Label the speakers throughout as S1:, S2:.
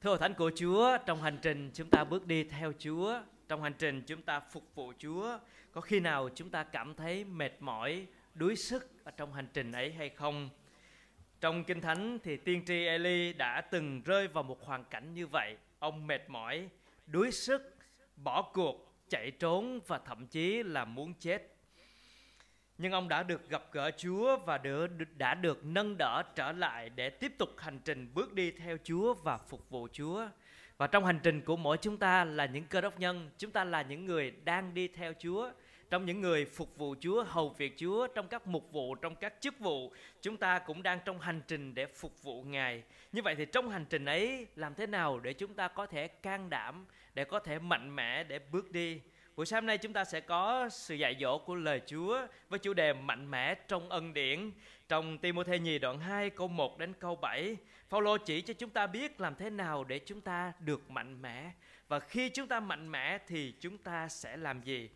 S1: Thưa Hội Thánh của Chúa, trong hành trình chúng ta bước đi theo Chúa, trong hành trình chúng ta phục vụ Chúa, có khi nào chúng ta cảm thấy mệt mỏi, đuối sức ở trong hành trình ấy hay không? Trong Kinh Thánh thì tiên tri Eli đã từng rơi vào một hoàn cảnh như vậy. Ông mệt mỏi, đuối sức, bỏ cuộc, chạy trốn và thậm chí là muốn chết. Nhưng ông đã được gặp gỡ Chúa và đỡ đã được nâng đỡ trở lại để tiếp tục hành trình bước đi theo Chúa và phục vụ Chúa. Và trong hành trình của mỗi chúng ta là những cơ đốc nhân, chúng ta là những người đang đi theo Chúa trong những người phục vụ Chúa, hầu việc Chúa, trong các mục vụ, trong các chức vụ, chúng ta cũng đang trong hành trình để phục vụ Ngài. Như vậy thì trong hành trình ấy, làm thế nào để chúng ta có thể can đảm, để có thể mạnh mẽ để bước đi? Buổi sáng nay chúng ta sẽ có sự dạy dỗ của lời Chúa với chủ đề mạnh mẽ trong ân điển. Trong Timothée nhì đoạn 2 câu 1 đến câu 7, Phaolô chỉ cho chúng ta biết làm thế nào để chúng ta được mạnh mẽ và khi chúng ta mạnh mẽ thì chúng ta sẽ làm gì?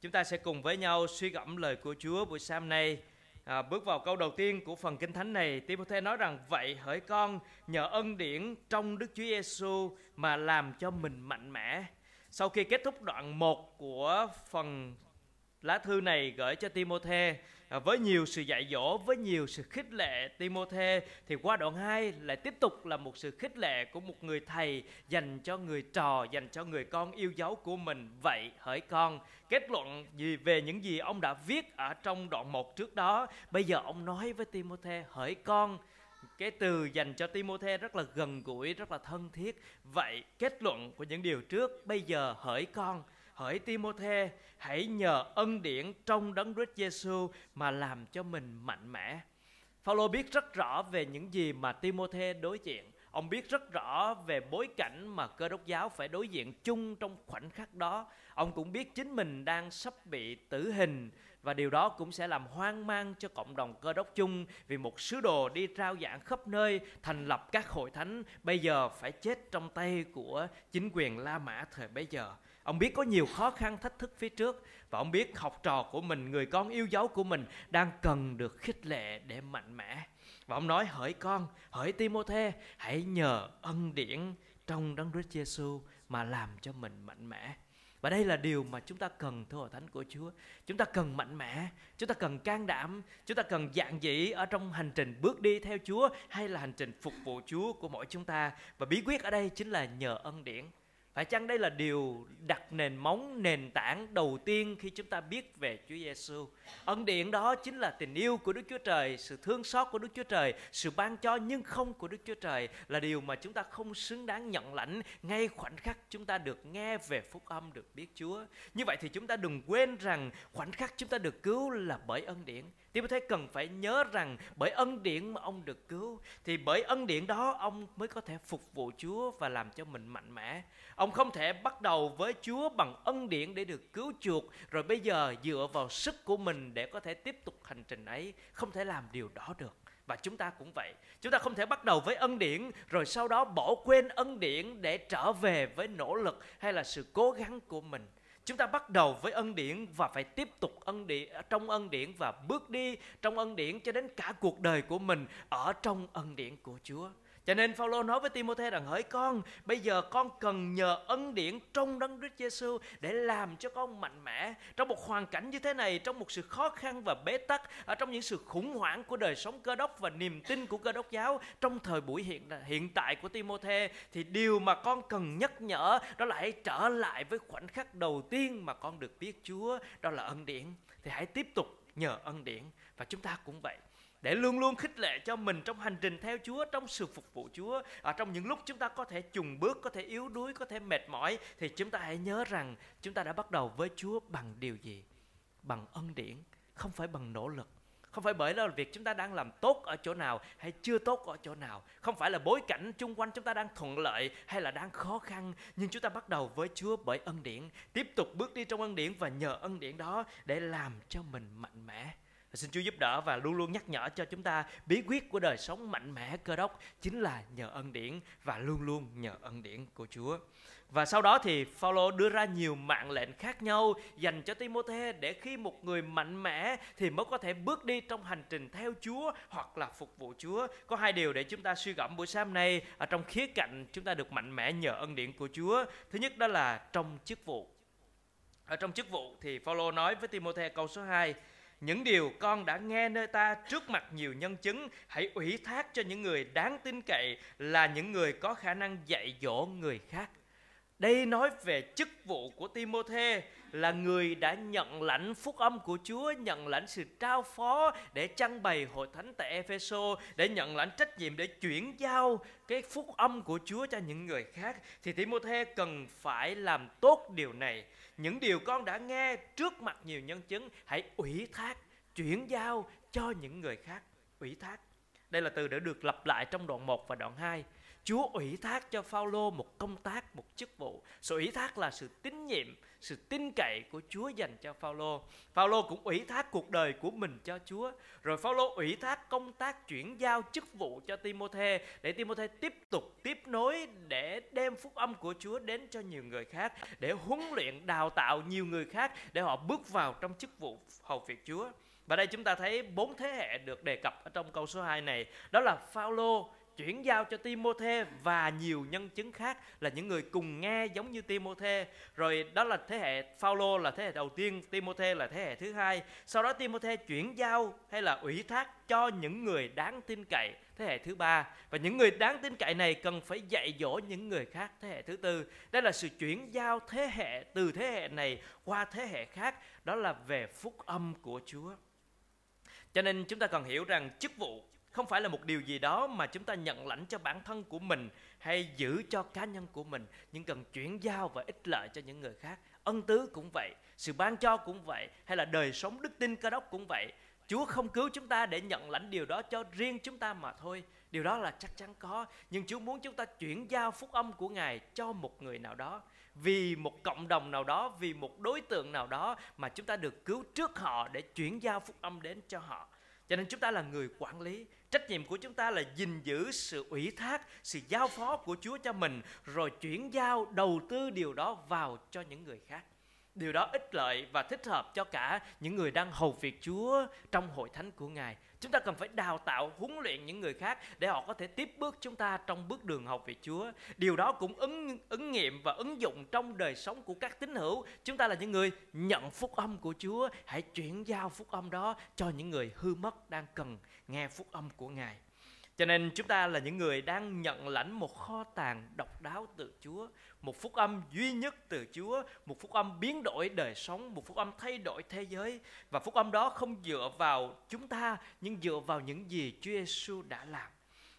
S1: Chúng ta sẽ cùng với nhau suy gẫm lời của Chúa buổi sáng nay. À, bước vào câu đầu tiên của phần kinh thánh này, Timothée nói rằng vậy hỡi con nhờ ân điển trong Đức Chúa Giêsu mà làm cho mình mạnh mẽ. Sau khi kết thúc đoạn 1 của phần lá thư này gửi cho Timothée à, với nhiều sự dạy dỗ, với nhiều sự khích lệ Timothée thì qua đoạn 2 lại tiếp tục là một sự khích lệ của một người thầy dành cho người trò, dành cho người con yêu dấu của mình. Vậy hỡi con, kết luận gì về những gì ông đã viết ở trong đoạn 1 trước đó, bây giờ ông nói với Timothée hỡi con cái từ dành cho Timothée rất là gần gũi, rất là thân thiết. Vậy kết luận của những điều trước bây giờ hỡi con hỡi Timôthê hãy nhờ ân điển trong đấng Christ Giêsu mà làm cho mình mạnh mẽ. Phaolô biết rất rõ về những gì mà Timôthê đối diện. Ông biết rất rõ về bối cảnh mà cơ đốc giáo phải đối diện chung trong khoảnh khắc đó. Ông cũng biết chính mình đang sắp bị tử hình và điều đó cũng sẽ làm hoang mang cho cộng đồng cơ đốc chung vì một sứ đồ đi trao giảng khắp nơi thành lập các hội thánh bây giờ phải chết trong tay của chính quyền La Mã thời bấy giờ. Ông biết có nhiều khó khăn thách thức phía trước và ông biết học trò của mình, người con yêu dấu của mình đang cần được khích lệ để mạnh mẽ. Và ông nói hỡi con, hỡi Timôthê, hãy nhờ ân điển trong Đấng Christ Giêsu mà làm cho mình mạnh mẽ. Và đây là điều mà chúng ta cần thưa hội thánh của Chúa. Chúng ta cần mạnh mẽ, chúng ta cần can đảm, chúng ta cần dạng dĩ ở trong hành trình bước đi theo Chúa hay là hành trình phục vụ Chúa của mỗi chúng ta. Và bí quyết ở đây chính là nhờ ân điển. Phải chăng đây là điều đặt nền móng, nền tảng đầu tiên khi chúng ta biết về Chúa Giêsu? Ân điển đó chính là tình yêu của Đức Chúa Trời, sự thương xót của Đức Chúa Trời, sự ban cho nhưng không của Đức Chúa Trời là điều mà chúng ta không xứng đáng nhận lãnh ngay khoảnh khắc chúng ta được nghe về phúc âm được biết Chúa. Như vậy thì chúng ta đừng quên rằng khoảnh khắc chúng ta được cứu là bởi ân điển. Timothy cần phải nhớ rằng bởi ân điển mà ông được cứu thì bởi ân điển đó ông mới có thể phục vụ Chúa và làm cho mình mạnh mẽ. Ông không thể bắt đầu với Chúa bằng ân điển để được cứu chuộc rồi bây giờ dựa vào sức của mình để có thể tiếp tục hành trình ấy, không thể làm điều đó được. Và chúng ta cũng vậy. Chúng ta không thể bắt đầu với ân điển rồi sau đó bỏ quên ân điển để trở về với nỗ lực hay là sự cố gắng của mình Chúng ta bắt đầu với ân điển và phải tiếp tục ân điển, trong ân điển và bước đi, trong ân điển cho đến cả cuộc đời của mình ở trong ân điển của Chúa. Cho nên Phaolô nói với Timôthê rằng hỡi con, bây giờ con cần nhờ ân điển trong đấng Christ Giêsu để làm cho con mạnh mẽ trong một hoàn cảnh như thế này, trong một sự khó khăn và bế tắc, ở trong những sự khủng hoảng của đời sống cơ đốc và niềm tin của cơ đốc giáo trong thời buổi hiện hiện tại của Timôthê thì điều mà con cần nhắc nhở đó là hãy trở lại với khoảnh khắc đầu tiên mà con được biết Chúa, đó là ân điển. Thì hãy tiếp tục nhờ ân điển và chúng ta cũng vậy để luôn luôn khích lệ cho mình trong hành trình theo Chúa, trong sự phục vụ Chúa. Ở trong những lúc chúng ta có thể chùng bước, có thể yếu đuối, có thể mệt mỏi thì chúng ta hãy nhớ rằng chúng ta đã bắt đầu với Chúa bằng điều gì? Bằng ân điển, không phải bằng nỗ lực. Không phải bởi là việc chúng ta đang làm tốt ở chỗ nào hay chưa tốt ở chỗ nào. Không phải là bối cảnh chung quanh chúng ta đang thuận lợi hay là đang khó khăn. Nhưng chúng ta bắt đầu với Chúa bởi ân điển. Tiếp tục bước đi trong ân điển và nhờ ân điển đó để làm cho mình mạnh mẽ Xin Chúa giúp đỡ và luôn luôn nhắc nhở cho chúng ta, bí quyết của đời sống mạnh mẽ cơ đốc chính là nhờ ân điển và luôn luôn nhờ ân điển của Chúa. Và sau đó thì Phaolô đưa ra nhiều mạng lệnh khác nhau dành cho Timôthê để khi một người mạnh mẽ thì mới có thể bước đi trong hành trình theo Chúa hoặc là phục vụ Chúa. Có hai điều để chúng ta suy gẫm buổi sáng nay ở trong khía cạnh chúng ta được mạnh mẽ nhờ ân điển của Chúa. Thứ nhất đó là trong chức vụ. Ở trong chức vụ thì Phaolô nói với Timôthê câu số 2 những điều con đã nghe nơi ta trước mặt nhiều nhân chứng, hãy ủy thác cho những người đáng tin cậy là những người có khả năng dạy dỗ người khác. Đây nói về chức vụ của Timôthê là người đã nhận lãnh phúc âm của Chúa, nhận lãnh sự trao phó để trang bày hội thánh tại Epheso, để nhận lãnh trách nhiệm để chuyển giao cái phúc âm của Chúa cho những người khác thì Timôthê cần phải làm tốt điều này. Những điều con đã nghe trước mặt nhiều nhân chứng hãy ủy thác, chuyển giao cho những người khác. Ủy thác. Đây là từ đã được lặp lại trong đoạn 1 và đoạn 2. Chúa ủy thác cho Phaolô một công tác, một chức vụ. Sự ủy thác là sự tín nhiệm, sự tin cậy của Chúa dành cho Phaolô. Phaolô cũng ủy thác cuộc đời của mình cho Chúa. Rồi Phaolô ủy thác công tác chuyển giao chức vụ cho Timôthê để Timôthê tiếp tục tiếp nối để đem phúc âm của Chúa đến cho nhiều người khác, để huấn luyện đào tạo nhiều người khác để họ bước vào trong chức vụ hầu việc Chúa. Và đây chúng ta thấy bốn thế hệ được đề cập ở trong câu số 2 này. Đó là Phaolô, chuyển giao cho Timôthê và nhiều nhân chứng khác là những người cùng nghe giống như Timôthê. Rồi đó là thế hệ Phaolô là thế hệ đầu tiên, Timôthê là thế hệ thứ hai. Sau đó Timôthê chuyển giao hay là ủy thác cho những người đáng tin cậy thế hệ thứ ba và những người đáng tin cậy này cần phải dạy dỗ những người khác thế hệ thứ tư đây là sự chuyển giao thế hệ từ thế hệ này qua thế hệ khác đó là về phúc âm của Chúa cho nên chúng ta cần hiểu rằng chức vụ không phải là một điều gì đó mà chúng ta nhận lãnh cho bản thân của mình hay giữ cho cá nhân của mình, nhưng cần chuyển giao và ích lợi cho những người khác. Ân tứ cũng vậy, sự ban cho cũng vậy, hay là đời sống đức tin cơ đốc cũng vậy. Chúa không cứu chúng ta để nhận lãnh điều đó cho riêng chúng ta mà thôi. Điều đó là chắc chắn có, nhưng chúa muốn chúng ta chuyển giao phúc âm của ngài cho một người nào đó. Vì một cộng đồng nào đó, vì một đối tượng nào đó mà chúng ta được cứu trước họ để chuyển giao phúc âm đến cho họ. Cho nên chúng ta là người quản lý trách nhiệm của chúng ta là gìn giữ sự ủy thác, sự giao phó của chúa cho mình, rồi chuyển giao đầu tư điều đó vào cho những người khác điều đó ích lợi và thích hợp cho cả những người đang hầu việc chúa trong hội thánh của ngài. Chúng ta cần phải đào tạo, huấn luyện những người khác để họ có thể tiếp bước chúng ta trong bước đường học về Chúa. Điều đó cũng ứng ứng nghiệm và ứng dụng trong đời sống của các tín hữu. Chúng ta là những người nhận phúc âm của Chúa. Hãy chuyển giao phúc âm đó cho những người hư mất đang cần nghe phúc âm của Ngài cho nên chúng ta là những người đang nhận lãnh một kho tàng độc đáo từ Chúa, một phúc âm duy nhất từ Chúa, một phúc âm biến đổi đời sống, một phúc âm thay đổi thế giới và phúc âm đó không dựa vào chúng ta nhưng dựa vào những gì Chúa Giêsu đã làm.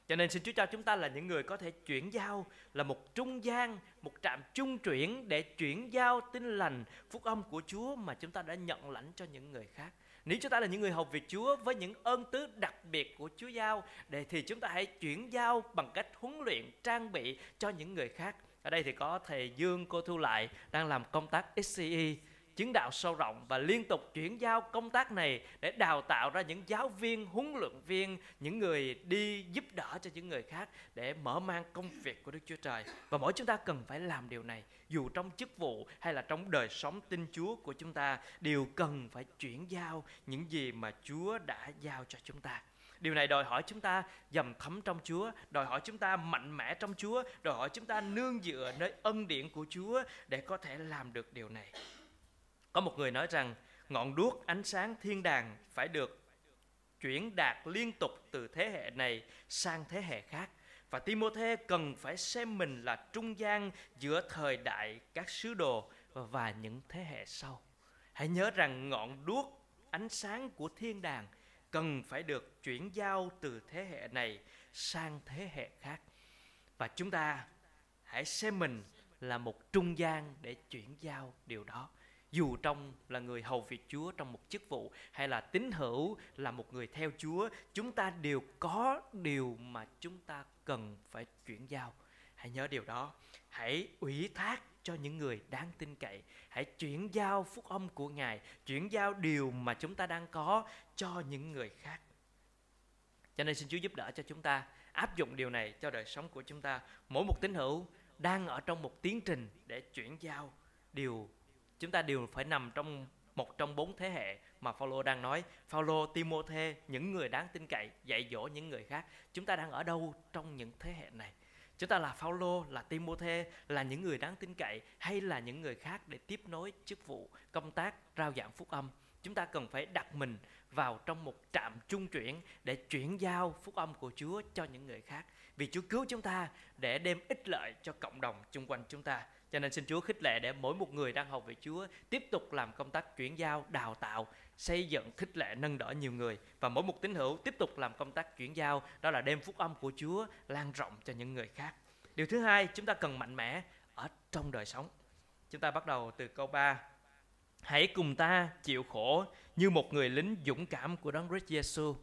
S1: Cho nên xin Chúa cho chúng ta là những người có thể chuyển giao là một trung gian, một trạm trung chuyển để chuyển giao tin lành phúc âm của Chúa mà chúng ta đã nhận lãnh cho những người khác. Nếu chúng ta là những người học việc Chúa với những ơn tứ đặc biệt của Chúa giao để thì chúng ta hãy chuyển giao bằng cách huấn luyện, trang bị cho những người khác. Ở đây thì có thầy Dương cô Thu Lại đang làm công tác SCE chứng đạo sâu rộng và liên tục chuyển giao công tác này để đào tạo ra những giáo viên, huấn luyện viên, những người đi giúp đỡ cho những người khác để mở mang công việc của Đức Chúa Trời. Và mỗi chúng ta cần phải làm điều này, dù trong chức vụ hay là trong đời sống tin Chúa của chúng ta đều cần phải chuyển giao những gì mà Chúa đã giao cho chúng ta. Điều này đòi hỏi chúng ta dầm thấm trong Chúa, đòi hỏi chúng ta mạnh mẽ trong Chúa, đòi hỏi chúng ta nương dựa nơi ân điển của Chúa để có thể làm được điều này. Có một người nói rằng, ngọn đuốc ánh sáng thiên đàng phải được chuyển đạt liên tục từ thế hệ này sang thế hệ khác. Và Timôthê cần phải xem mình là trung gian giữa thời đại các sứ đồ và những thế hệ sau. Hãy nhớ rằng ngọn đuốc ánh sáng của thiên đàng cần phải được chuyển giao từ thế hệ này sang thế hệ khác. Và chúng ta hãy xem mình là một trung gian để chuyển giao điều đó dù trong là người hầu việc Chúa trong một chức vụ hay là tín hữu là một người theo Chúa, chúng ta đều có điều mà chúng ta cần phải chuyển giao. hãy nhớ điều đó. Hãy ủy thác cho những người đáng tin cậy. Hãy chuyển giao phúc âm của ngài chuyển giao điều mà chúng ta đang có cho những người khác. Cho nên xin chúa giúp đỡ cho chúng ta áp dụng điều này cho đời sống của chúng ta. Mỗi một tín hữu đang ở trong một tiến trình để chuyển giao điều chúng ta đều phải nằm trong một trong bốn thế hệ mà Phaolô đang nói. Phaolô, Timôthê, những người đáng tin cậy dạy dỗ những người khác. Chúng ta đang ở đâu trong những thế hệ này? Chúng ta là Phaolô, là Timôthê, là những người đáng tin cậy hay là những người khác để tiếp nối chức vụ công tác rao giảng phúc âm? Chúng ta cần phải đặt mình vào trong một trạm trung chuyển để chuyển giao phúc âm của Chúa cho những người khác. Vì Chúa cứu chúng ta để đem ích lợi cho cộng đồng chung quanh chúng ta. Cho nên xin Chúa khích lệ để mỗi một người đang học về Chúa tiếp tục làm công tác chuyển giao, đào tạo, xây dựng, khích lệ, nâng đỡ nhiều người và mỗi một tín hữu tiếp tục làm công tác chuyển giao, đó là đem phúc âm của Chúa lan rộng cho những người khác. Điều thứ hai, chúng ta cần mạnh mẽ ở trong đời sống. Chúng ta bắt đầu từ câu 3. Hãy cùng ta chịu khổ như một người lính dũng cảm của Đấng Christ Jesus.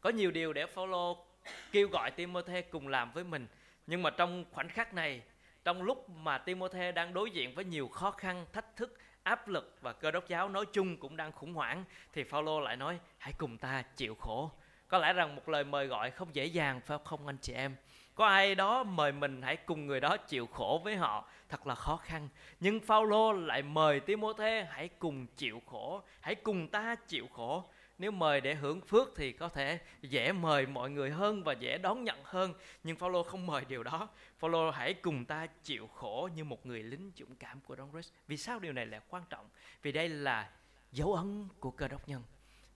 S1: Có nhiều điều để Phaolô kêu gọi Timôthê cùng làm với mình, nhưng mà trong khoảnh khắc này trong lúc mà Timôthê đang đối diện với nhiều khó khăn, thách thức, áp lực và cơ đốc giáo nói chung cũng đang khủng hoảng thì Phaolô lại nói hãy cùng ta chịu khổ. Có lẽ rằng một lời mời gọi không dễ dàng phải không anh chị em? Có ai đó mời mình hãy cùng người đó chịu khổ với họ, thật là khó khăn. Nhưng Phaolô lại mời Timôthê hãy cùng chịu khổ, hãy cùng ta chịu khổ nếu mời để hưởng phước thì có thể dễ mời mọi người hơn và dễ đón nhận hơn. Nhưng Phaolô không mời điều đó. Phaolô hãy cùng ta chịu khổ như một người lính dũng cảm của Đấng Christ. Vì sao điều này là quan trọng? Vì đây là dấu ấn của cơ đốc nhân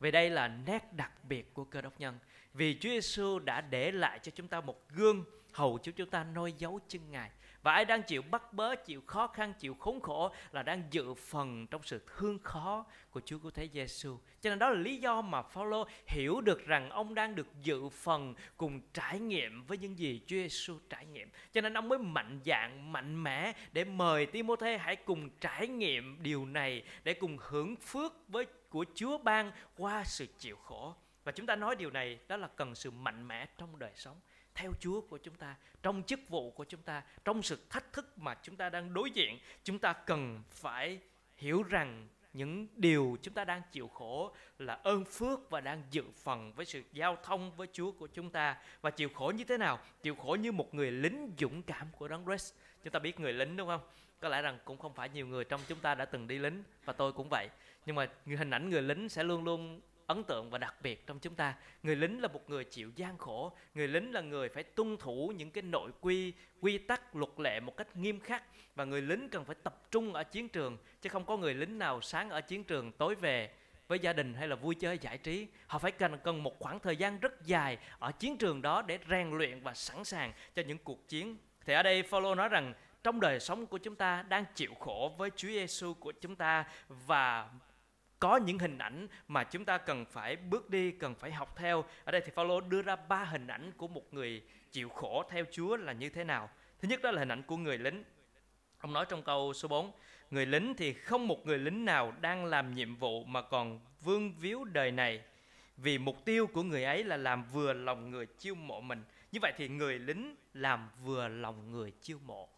S1: vì đây là nét đặc biệt của cơ đốc nhân vì Chúa Giêsu đã để lại cho chúng ta một gương hầu cho chúng ta noi dấu chân Ngài và ai đang chịu bắt bớ, chịu khó khăn, chịu khốn khổ là đang dự phần trong sự thương khó của Chúa Cứu Thế Giêsu. Cho nên đó là lý do mà Phaolô hiểu được rằng ông đang được dự phần cùng trải nghiệm với những gì Chúa Giêsu trải nghiệm. Cho nên ông mới mạnh dạn, mạnh mẽ để mời Timôthê hãy cùng trải nghiệm điều này để cùng hưởng phước với của Chúa ban qua sự chịu khổ. Và chúng ta nói điều này đó là cần sự mạnh mẽ trong đời sống theo Chúa của chúng ta, trong chức vụ của chúng ta, trong sự thách thức mà chúng ta đang đối diện, chúng ta cần phải hiểu rằng những điều chúng ta đang chịu khổ là ơn phước và đang dự phần với sự giao thông với Chúa của chúng ta và chịu khổ như thế nào? Chịu khổ như một người lính dũng cảm của Đấng Christ. Chúng ta biết người lính đúng không? Có lẽ rằng cũng không phải nhiều người trong chúng ta đã từng đi lính và tôi cũng vậy. Nhưng mà hình ảnh người lính sẽ luôn luôn ấn tượng và đặc biệt trong chúng ta. Người lính là một người chịu gian khổ, người lính là người phải tuân thủ những cái nội quy, quy tắc, luật lệ một cách nghiêm khắc và người lính cần phải tập trung ở chiến trường chứ không có người lính nào sáng ở chiến trường tối về với gia đình hay là vui chơi giải trí. Họ phải cần cần một khoảng thời gian rất dài ở chiến trường đó để rèn luyện và sẵn sàng cho những cuộc chiến. Thì ở đây Phaolô nói rằng trong đời sống của chúng ta đang chịu khổ với Chúa Giêsu của chúng ta và có những hình ảnh mà chúng ta cần phải bước đi, cần phải học theo. Ở đây thì Phaolô đưa ra ba hình ảnh của một người chịu khổ theo Chúa là như thế nào. Thứ nhất đó là hình ảnh của người lính. Ông nói trong câu số 4, người lính thì không một người lính nào đang làm nhiệm vụ mà còn vương víu đời này vì mục tiêu của người ấy là làm vừa lòng người chiêu mộ mình. Như vậy thì người lính làm vừa lòng người chiêu mộ.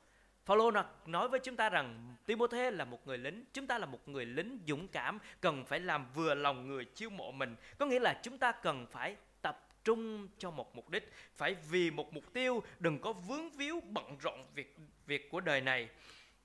S1: Phaolô nói với chúng ta rằng Timôthê là một người lính, chúng ta là một người lính dũng cảm, cần phải làm vừa lòng người chiêu mộ mình. Có nghĩa là chúng ta cần phải tập trung cho một mục đích, phải vì một mục tiêu, đừng có vướng víu bận rộn việc việc của đời này.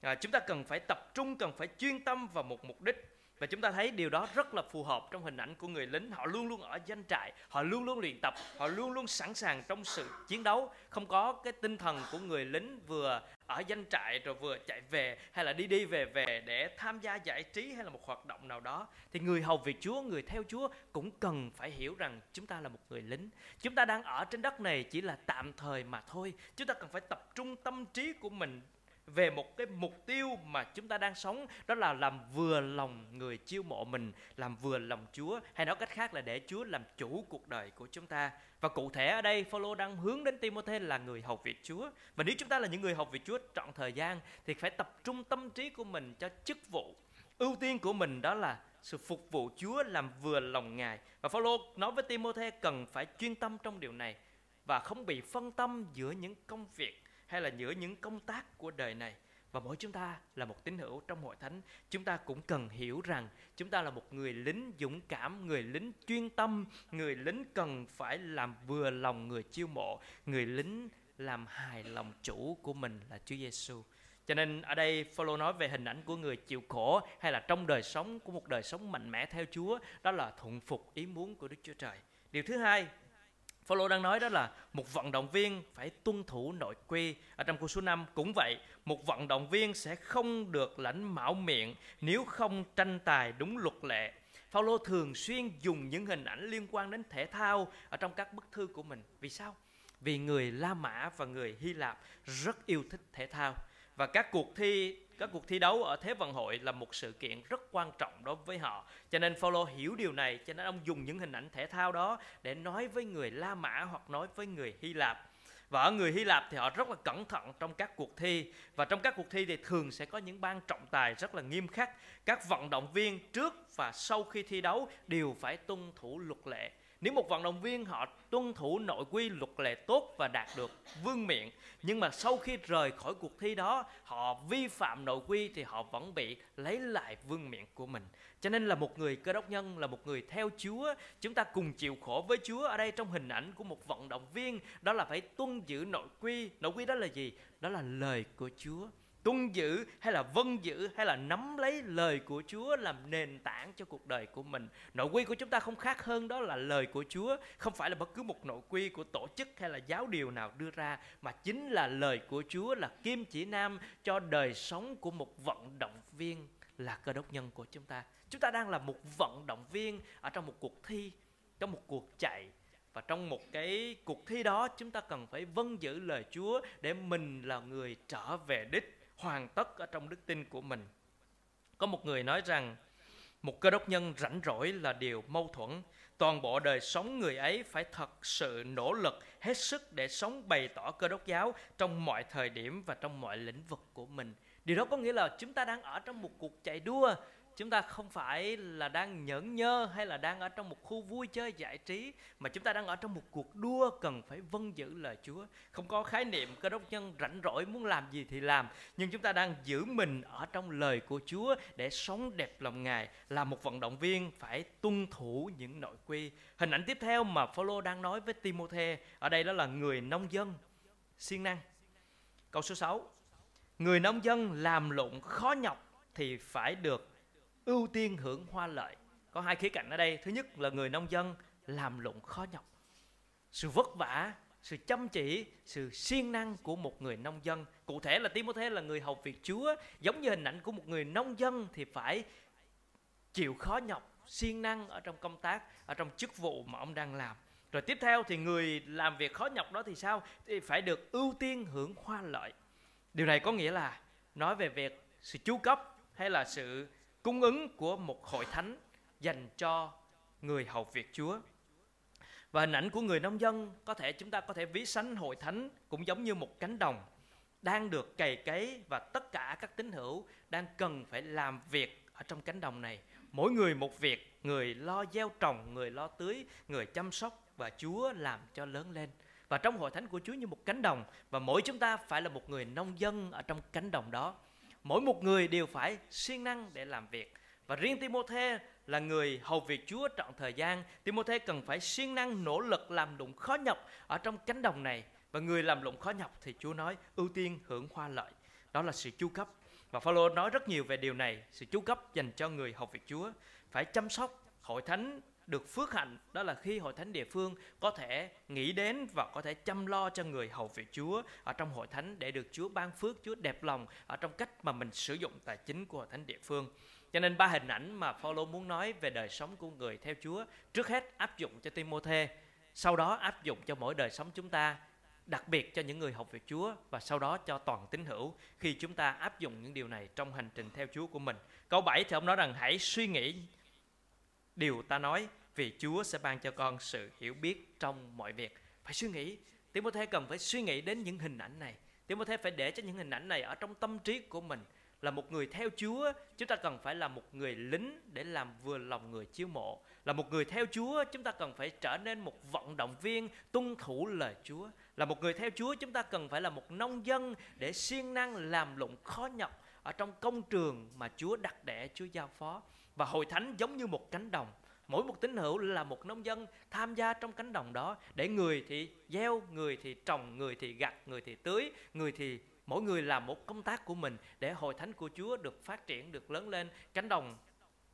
S1: À, chúng ta cần phải tập trung, cần phải chuyên tâm vào một mục đích và chúng ta thấy điều đó rất là phù hợp trong hình ảnh của người lính. Họ luôn luôn ở danh trại, họ luôn luôn luyện tập, họ luôn luôn sẵn sàng trong sự chiến đấu. Không có cái tinh thần của người lính vừa ở danh trại rồi vừa chạy về hay là đi đi về về để tham gia giải trí hay là một hoạt động nào đó. Thì người hầu việc Chúa, người theo Chúa cũng cần phải hiểu rằng chúng ta là một người lính. Chúng ta đang ở trên đất này chỉ là tạm thời mà thôi. Chúng ta cần phải tập trung tâm trí của mình về một cái mục tiêu mà chúng ta đang sống, đó là làm vừa lòng người chiêu mộ mình, làm vừa lòng Chúa, hay nói cách khác là để Chúa làm chủ cuộc đời của chúng ta. Và cụ thể ở đây, Phaolô đang hướng đến Timôthê là người học việc Chúa. Và nếu chúng ta là những người học việc Chúa trọn thời gian, thì phải tập trung tâm trí của mình cho chức vụ. Ưu tiên của mình đó là sự phục vụ Chúa, làm vừa lòng Ngài. Và Phaolô nói với Timôthê cần phải chuyên tâm trong điều này và không bị phân tâm giữa những công việc hay là giữa những công tác của đời này và mỗi chúng ta là một tín hữu trong hội thánh chúng ta cũng cần hiểu rằng chúng ta là một người lính dũng cảm người lính chuyên tâm người lính cần phải làm vừa lòng người chiêu mộ người lính làm hài lòng chủ của mình là Chúa Giêsu. Cho nên ở đây Phaolô nói về hình ảnh của người chịu khổ hay là trong đời sống của một đời sống mạnh mẽ theo Chúa, đó là thuận phục ý muốn của Đức Chúa Trời. Điều thứ hai, Phaolô đang nói đó là một vận động viên phải tuân thủ nội quy. Ở trong câu số 5 cũng vậy, một vận động viên sẽ không được lãnh mạo miệng nếu không tranh tài đúng luật lệ. Phaolô thường xuyên dùng những hình ảnh liên quan đến thể thao ở trong các bức thư của mình. Vì sao? Vì người La Mã và người Hy Lạp rất yêu thích thể thao và các cuộc thi, các cuộc thi đấu ở thế vận hội là một sự kiện rất quan trọng đối với họ. Cho nên Phaolô hiểu điều này, cho nên ông dùng những hình ảnh thể thao đó để nói với người La Mã hoặc nói với người Hy Lạp. Và ở người Hy Lạp thì họ rất là cẩn thận trong các cuộc thi. Và trong các cuộc thi thì thường sẽ có những ban trọng tài rất là nghiêm khắc. Các vận động viên trước và sau khi thi đấu đều phải tuân thủ luật lệ nếu một vận động viên họ tuân thủ nội quy, luật lệ tốt và đạt được vương miện, nhưng mà sau khi rời khỏi cuộc thi đó, họ vi phạm nội quy thì họ vẫn bị lấy lại vương miện của mình. Cho nên là một người cơ đốc nhân, là một người theo Chúa, chúng ta cùng chịu khổ với Chúa ở đây trong hình ảnh của một vận động viên, đó là phải tuân giữ nội quy. Nội quy đó là gì? Đó là lời của Chúa tuân giữ hay là vâng giữ hay là nắm lấy lời của Chúa làm nền tảng cho cuộc đời của mình. Nội quy của chúng ta không khác hơn đó là lời của Chúa, không phải là bất cứ một nội quy của tổ chức hay là giáo điều nào đưa ra mà chính là lời của Chúa là kim chỉ nam cho đời sống của một vận động viên là cơ đốc nhân của chúng ta. Chúng ta đang là một vận động viên ở trong một cuộc thi, trong một cuộc chạy và trong một cái cuộc thi đó chúng ta cần phải vâng giữ lời Chúa để mình là người trở về đích hoàn tất ở trong đức tin của mình. Có một người nói rằng, một cơ đốc nhân rảnh rỗi là điều mâu thuẫn. Toàn bộ đời sống người ấy phải thật sự nỗ lực hết sức để sống bày tỏ cơ đốc giáo trong mọi thời điểm và trong mọi lĩnh vực của mình. Điều đó có nghĩa là chúng ta đang ở trong một cuộc chạy đua chúng ta không phải là đang nhẫn nhơ hay là đang ở trong một khu vui chơi giải trí mà chúng ta đang ở trong một cuộc đua cần phải vâng giữ lời Chúa. Không có khái niệm cơ đốc nhân rảnh rỗi muốn làm gì thì làm, nhưng chúng ta đang giữ mình ở trong lời của Chúa để sống đẹp lòng Ngài. Là một vận động viên phải tuân thủ những nội quy. Hình ảnh tiếp theo mà Phaolô đang nói với Timôthê ở đây đó là người nông dân siêng năng. Câu số 6. Người nông dân làm lụng khó nhọc thì phải được ưu tiên hưởng hoa lợi. Có hai khía cạnh ở đây. Thứ nhất là người nông dân làm lụng khó nhọc. Sự vất vả, sự chăm chỉ, sự siêng năng của một người nông dân. Cụ thể là Timothée là người học việc Chúa. Giống như hình ảnh của một người nông dân thì phải chịu khó nhọc, siêng năng ở trong công tác, ở trong chức vụ mà ông đang làm. Rồi tiếp theo thì người làm việc khó nhọc đó thì sao? Thì phải được ưu tiên hưởng hoa lợi. Điều này có nghĩa là nói về việc sự chú cấp hay là sự cung ứng của một hội thánh dành cho người hầu việc Chúa. Và hình ảnh của người nông dân có thể chúng ta có thể ví sánh hội thánh cũng giống như một cánh đồng đang được cày cấy và tất cả các tín hữu đang cần phải làm việc ở trong cánh đồng này. Mỗi người một việc, người lo gieo trồng, người lo tưới, người chăm sóc và Chúa làm cho lớn lên. Và trong hội thánh của Chúa như một cánh đồng và mỗi chúng ta phải là một người nông dân ở trong cánh đồng đó mỗi một người đều phải siêng năng để làm việc. Và riêng Timôthê là người hầu việc Chúa trọn thời gian. Timôthê cần phải siêng năng, nỗ lực làm lụng khó nhọc ở trong cánh đồng này. Và người làm lụng khó nhọc thì Chúa nói, ưu tiên hưởng hoa lợi. Đó là sự chu cấp. Và Phaolô nói rất nhiều về điều này, sự chu cấp dành cho người hầu việc Chúa. Phải chăm sóc hội thánh được phước hạnh đó là khi hội thánh địa phương có thể nghĩ đến và có thể chăm lo cho người hầu việc Chúa ở trong hội thánh để được Chúa ban phước, Chúa đẹp lòng ở trong cách mà mình sử dụng tài chính của hội thánh địa phương. Cho nên ba hình ảnh mà Phaolô muốn nói về đời sống của người theo Chúa, trước hết áp dụng cho Timôthê, sau đó áp dụng cho mỗi đời sống chúng ta, đặc biệt cho những người học việc Chúa và sau đó cho toàn tín hữu khi chúng ta áp dụng những điều này trong hành trình theo Chúa của mình. Câu 7 thì ông nói rằng hãy suy nghĩ điều ta nói vì Chúa sẽ ban cho con sự hiểu biết trong mọi việc. Phải suy nghĩ. Timothy cần phải suy nghĩ đến những hình ảnh này. Timothy phải để cho những hình ảnh này ở trong tâm trí của mình. là một người theo Chúa, chúng ta cần phải là một người lính để làm vừa lòng người chiếu mộ. Là một người theo Chúa, chúng ta cần phải trở nên một vận động viên tuân thủ lời Chúa. Là một người theo Chúa, chúng ta cần phải là một nông dân để siêng năng làm lụng khó nhọc ở trong công trường mà Chúa đặt để Chúa giao phó. Và hội thánh giống như một cánh đồng. Mỗi một tín hữu là một nông dân tham gia trong cánh đồng đó để người thì gieo, người thì trồng, người thì gặt, người thì tưới, người thì mỗi người làm một công tác của mình để hội thánh của Chúa được phát triển, được lớn lên, cánh đồng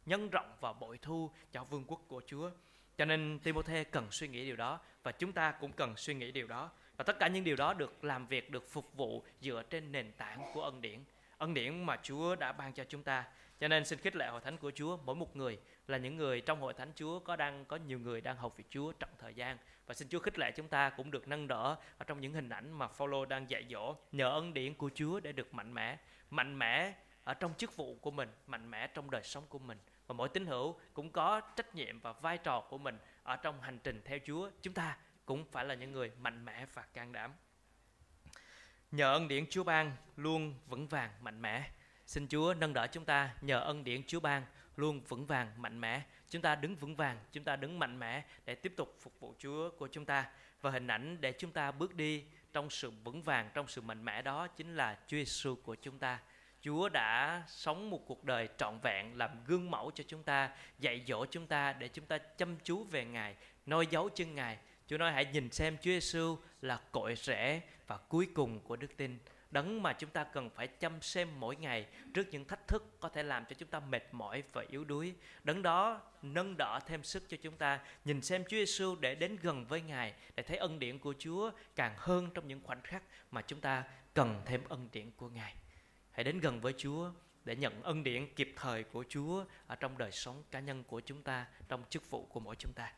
S1: nhân rộng và bội thu cho vương quốc của Chúa. Cho nên Timothy cần suy nghĩ điều đó và chúng ta cũng cần suy nghĩ điều đó. Và tất cả những điều đó được làm việc, được phục vụ dựa trên nền tảng của ân điển. Ân điển mà Chúa đã ban cho chúng ta. Cho nên xin khích lệ hội thánh của Chúa, mỗi một người là những người trong hội thánh Chúa có đang có nhiều người đang học việc Chúa trọng thời gian và xin Chúa khích lệ chúng ta cũng được nâng đỡ ở trong những hình ảnh mà Phaolô đang dạy dỗ nhờ ân điển của Chúa để được mạnh mẽ, mạnh mẽ ở trong chức vụ của mình, mạnh mẽ trong đời sống của mình và mỗi tín hữu cũng có trách nhiệm và vai trò của mình ở trong hành trình theo Chúa. Chúng ta cũng phải là những người mạnh mẽ và can đảm. Nhờ ân điển Chúa ban luôn vững vàng mạnh mẽ. Xin Chúa nâng đỡ chúng ta nhờ ân điển Chúa ban luôn vững vàng mạnh mẽ. Chúng ta đứng vững vàng chúng ta đứng mạnh mẽ để tiếp tục phục vụ chúa của chúng ta. Và hình ảnh để chúng ta bước đi trong sự vững vàng trong sự mạnh mẽ đó chính là chúa giêsu của chúng ta. Chúa đã sống một cuộc đời trọn vẹn làm gương mẫu cho chúng ta, dạy dỗ chúng ta để chúng ta chăm chú về Ngài, noi dấu chân Ngài. Chúa nói hãy nhìn xem Chúa Giêsu là cội rễ và cuối cùng của đức tin đấng mà chúng ta cần phải chăm xem mỗi ngày trước những thách thức có thể làm cho chúng ta mệt mỏi và yếu đuối. Đấng đó nâng đỡ thêm sức cho chúng ta nhìn xem Chúa Giêsu để đến gần với Ngài để thấy ân điển của Chúa càng hơn trong những khoảnh khắc mà chúng ta cần thêm ân điển của Ngài. Hãy đến gần với Chúa để nhận ân điển kịp thời của Chúa ở trong đời sống cá nhân của chúng ta, trong chức vụ của mỗi chúng ta.